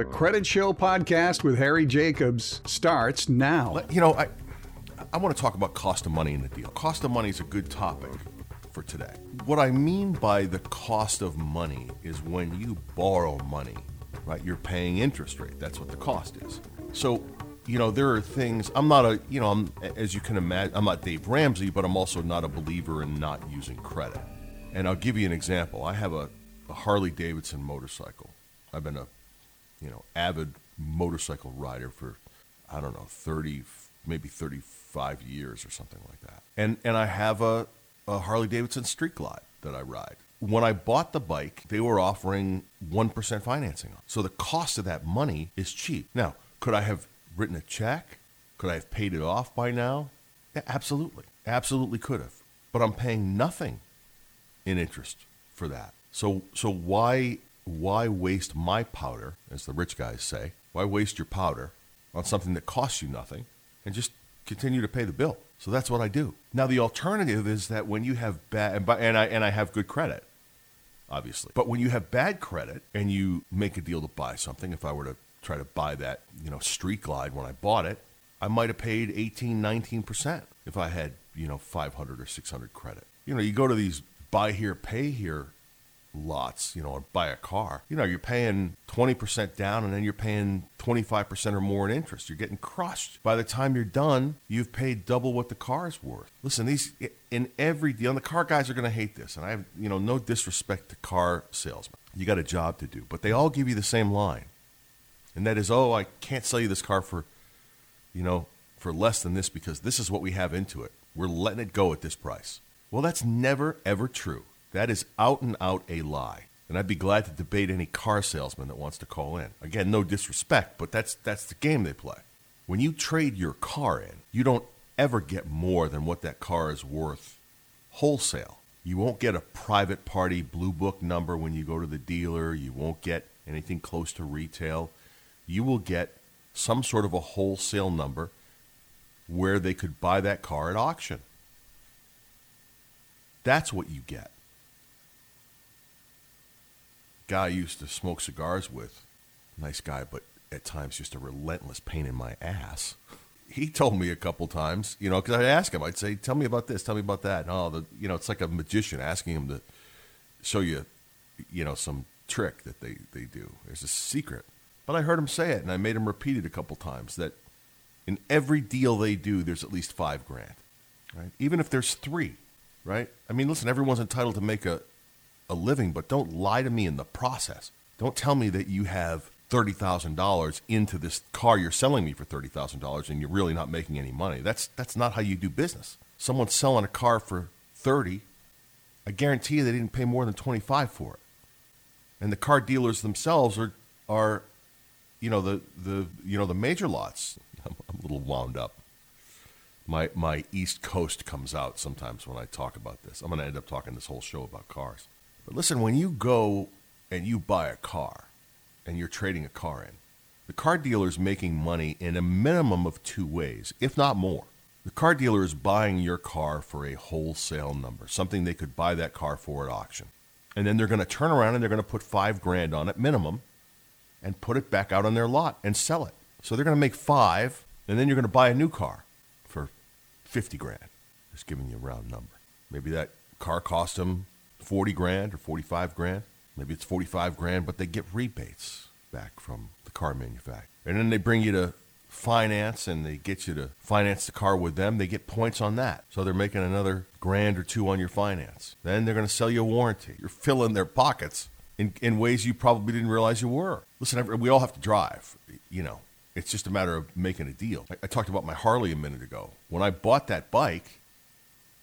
The Credit Show podcast with Harry Jacobs starts now. You know, I I want to talk about cost of money in the deal. Cost of money is a good topic for today. What I mean by the cost of money is when you borrow money, right? You're paying interest rate. That's what the cost is. So, you know, there are things. I'm not a, you know, I'm as you can imagine, I'm not Dave Ramsey, but I'm also not a believer in not using credit. And I'll give you an example. I have a, a Harley Davidson motorcycle. I've been a, you know, avid motorcycle rider for, I don't know, 30, maybe 35 years or something like that. And and I have a, a Harley Davidson Street Glide that I ride. When I bought the bike, they were offering 1% financing. So the cost of that money is cheap. Now, could I have written a check? Could I have paid it off by now? Yeah, absolutely. Absolutely could have. But I'm paying nothing in interest for that. So so why why waste my powder, as the rich guys say? Why waste your powder on something that costs you nothing and just continue to pay the bill? So that's what I do. Now the alternative is that when you have bad and I and I have good credit, obviously. But when you have bad credit and you make a deal to buy something, if I were to try to buy that, you know, Street Glide when I bought it, I might have paid 18, 19% if I had, you know, 500 or 600 credit. You know, you go to these buy here, pay here lots, you know, or buy a car, you know, you're paying 20% down and then you're paying 25% or more in interest. You're getting crushed. By the time you're done, you've paid double what the car is worth. Listen, these in every deal, and the car guys are going to hate this, and I have, you know, no disrespect to car salesmen. You got a job to do, but they all give you the same line. And that is, oh, I can't sell you this car for, you know, for less than this because this is what we have into it. We're letting it go at this price. Well, that's never, ever true. That is out and out a lie. And I'd be glad to debate any car salesman that wants to call in. Again, no disrespect, but that's that's the game they play. When you trade your car in, you don't ever get more than what that car is worth wholesale. You won't get a private party blue book number when you go to the dealer. You won't get anything close to retail. You will get some sort of a wholesale number where they could buy that car at auction. That's what you get guy I used to smoke cigars with, nice guy, but at times just a relentless pain in my ass. He told me a couple times, you know, because I'd ask him, I'd say, "Tell me about this, tell me about that." And oh, the, you know, it's like a magician asking him to show you, you know, some trick that they they do. There's a secret, but I heard him say it, and I made him repeat it a couple times. That in every deal they do, there's at least five grand, right? Even if there's three, right? I mean, listen, everyone's entitled to make a a living, but don't lie to me in the process. Don't tell me that you have $30,000 into this car you're selling me for $30,000 and you're really not making any money. That's that's not how you do business. Someone's selling a car for 30, I guarantee you they didn't pay more than 25 for it. And the car dealers themselves are are you know the the you know the major lots. I'm, I'm a little wound up. My my East Coast comes out sometimes when I talk about this. I'm going to end up talking this whole show about cars. But listen, when you go and you buy a car and you're trading a car in, the car dealer is making money in a minimum of two ways, if not more. The car dealer is buying your car for a wholesale number, something they could buy that car for at auction. And then they're going to turn around and they're going to put five grand on it minimum and put it back out on their lot and sell it. So they're going to make five, and then you're going to buy a new car for 50 grand. Just giving you a round number. Maybe that car cost them 40 grand or 45 grand. Maybe it's 45 grand, but they get rebates back from the car manufacturer. And then they bring you to finance and they get you to finance the car with them. They get points on that. So they're making another grand or two on your finance. Then they're going to sell you a warranty. You're filling their pockets in, in ways you probably didn't realize you were. Listen, we all have to drive, you know. It's just a matter of making a deal. I, I talked about my Harley a minute ago. When I bought that bike,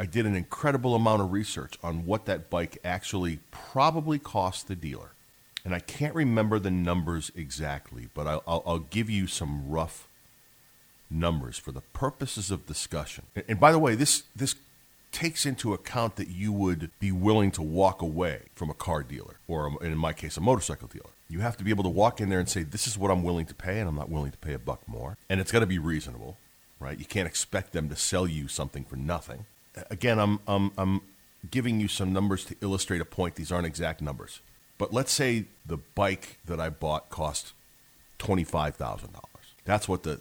I did an incredible amount of research on what that bike actually probably cost the dealer. and I can't remember the numbers exactly, but I'll, I'll, I'll give you some rough numbers for the purposes of discussion. And, and by the way, this this takes into account that you would be willing to walk away from a car dealer, or um, in my case, a motorcycle dealer. You have to be able to walk in there and say, "This is what I'm willing to pay, and I'm not willing to pay a buck more," and it's got to be reasonable, right? You can't expect them to sell you something for nothing. Again, I'm I'm I'm giving you some numbers to illustrate a point. These aren't exact numbers. But let's say the bike that I bought cost $25,000. That's what the,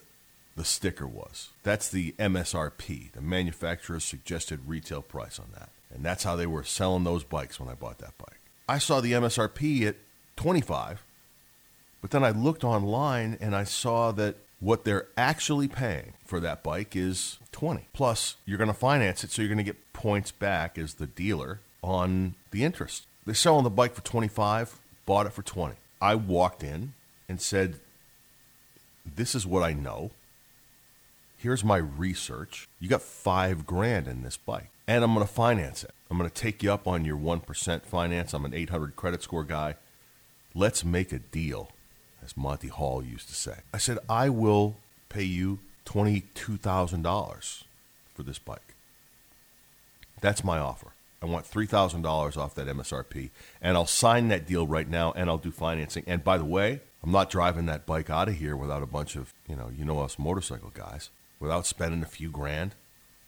the sticker was. That's the MSRP, the manufacturer's suggested retail price on that. And that's how they were selling those bikes when I bought that bike. I saw the MSRP at 25, but then I looked online and I saw that what they're actually paying for that bike is 20. Plus, you're going to finance it, so you're going to get points back as the dealer on the interest. They're selling the bike for 25, bought it for 20. I walked in and said, This is what I know. Here's my research. You got five grand in this bike, and I'm going to finance it. I'm going to take you up on your 1% finance. I'm an 800 credit score guy. Let's make a deal, as Monty Hall used to say. I said, I will pay you $22,000 for this bike. That's my offer. I want $3,000 off that MSRP, and I'll sign that deal right now, and I'll do financing. And by the way, I'm not driving that bike out of here without a bunch of, you know, you know us motorcycle guys, without spending a few grand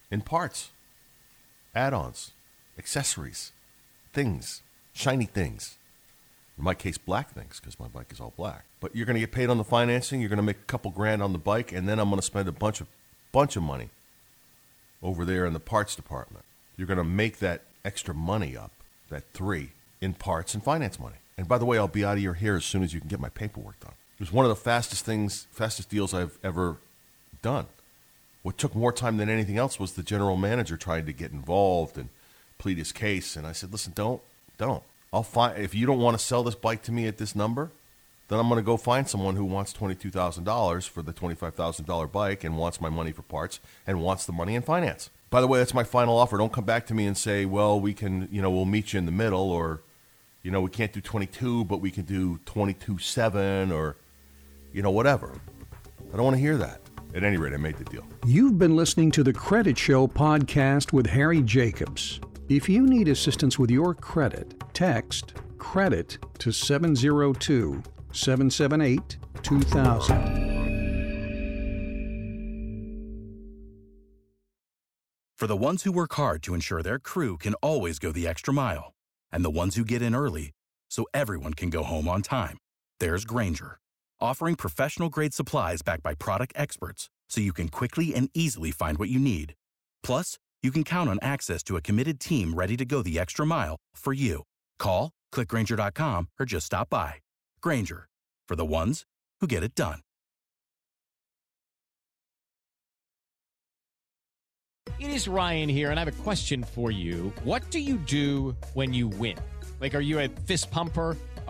in parts, add ons, accessories, things, shiny things. In my case, black things, because my bike is all black. But you're going to get paid on the financing, you're going to make a couple grand on the bike, and then I'm going to spend a bunch of, bunch of money over there in the parts department. You're going to make that extra money up, that three, in parts and finance money. And by the way, I'll be out of your hair as soon as you can get my paperwork done. It was one of the fastest things, fastest deals I've ever done. What took more time than anything else was the general manager trying to get involved and plead his case. And I said, listen, don't, don't. I'll find if you don't want to sell this bike to me at this number, then I'm going to go find someone who wants $22,000 for the $25,000 bike and wants my money for parts and wants the money in finance. By the way, that's my final offer. Don't come back to me and say, well, we can, you know, we'll meet you in the middle or, you know, we can't do 22, but we can do 22.7 or, you know, whatever. I don't want to hear that. At any rate, I made the deal. You've been listening to the Credit Show podcast with Harry Jacobs. If you need assistance with your credit, text credit to 702 778 2000. For the ones who work hard to ensure their crew can always go the extra mile, and the ones who get in early so everyone can go home on time, there's Grainger, offering professional grade supplies backed by product experts so you can quickly and easily find what you need. Plus, you can count on access to a committed team ready to go the extra mile for you. Call, clickgrainger.com, or just stop by. Grainger, for the ones who get it done. It is Ryan here, and I have a question for you. What do you do when you win? Like, are you a fist pumper?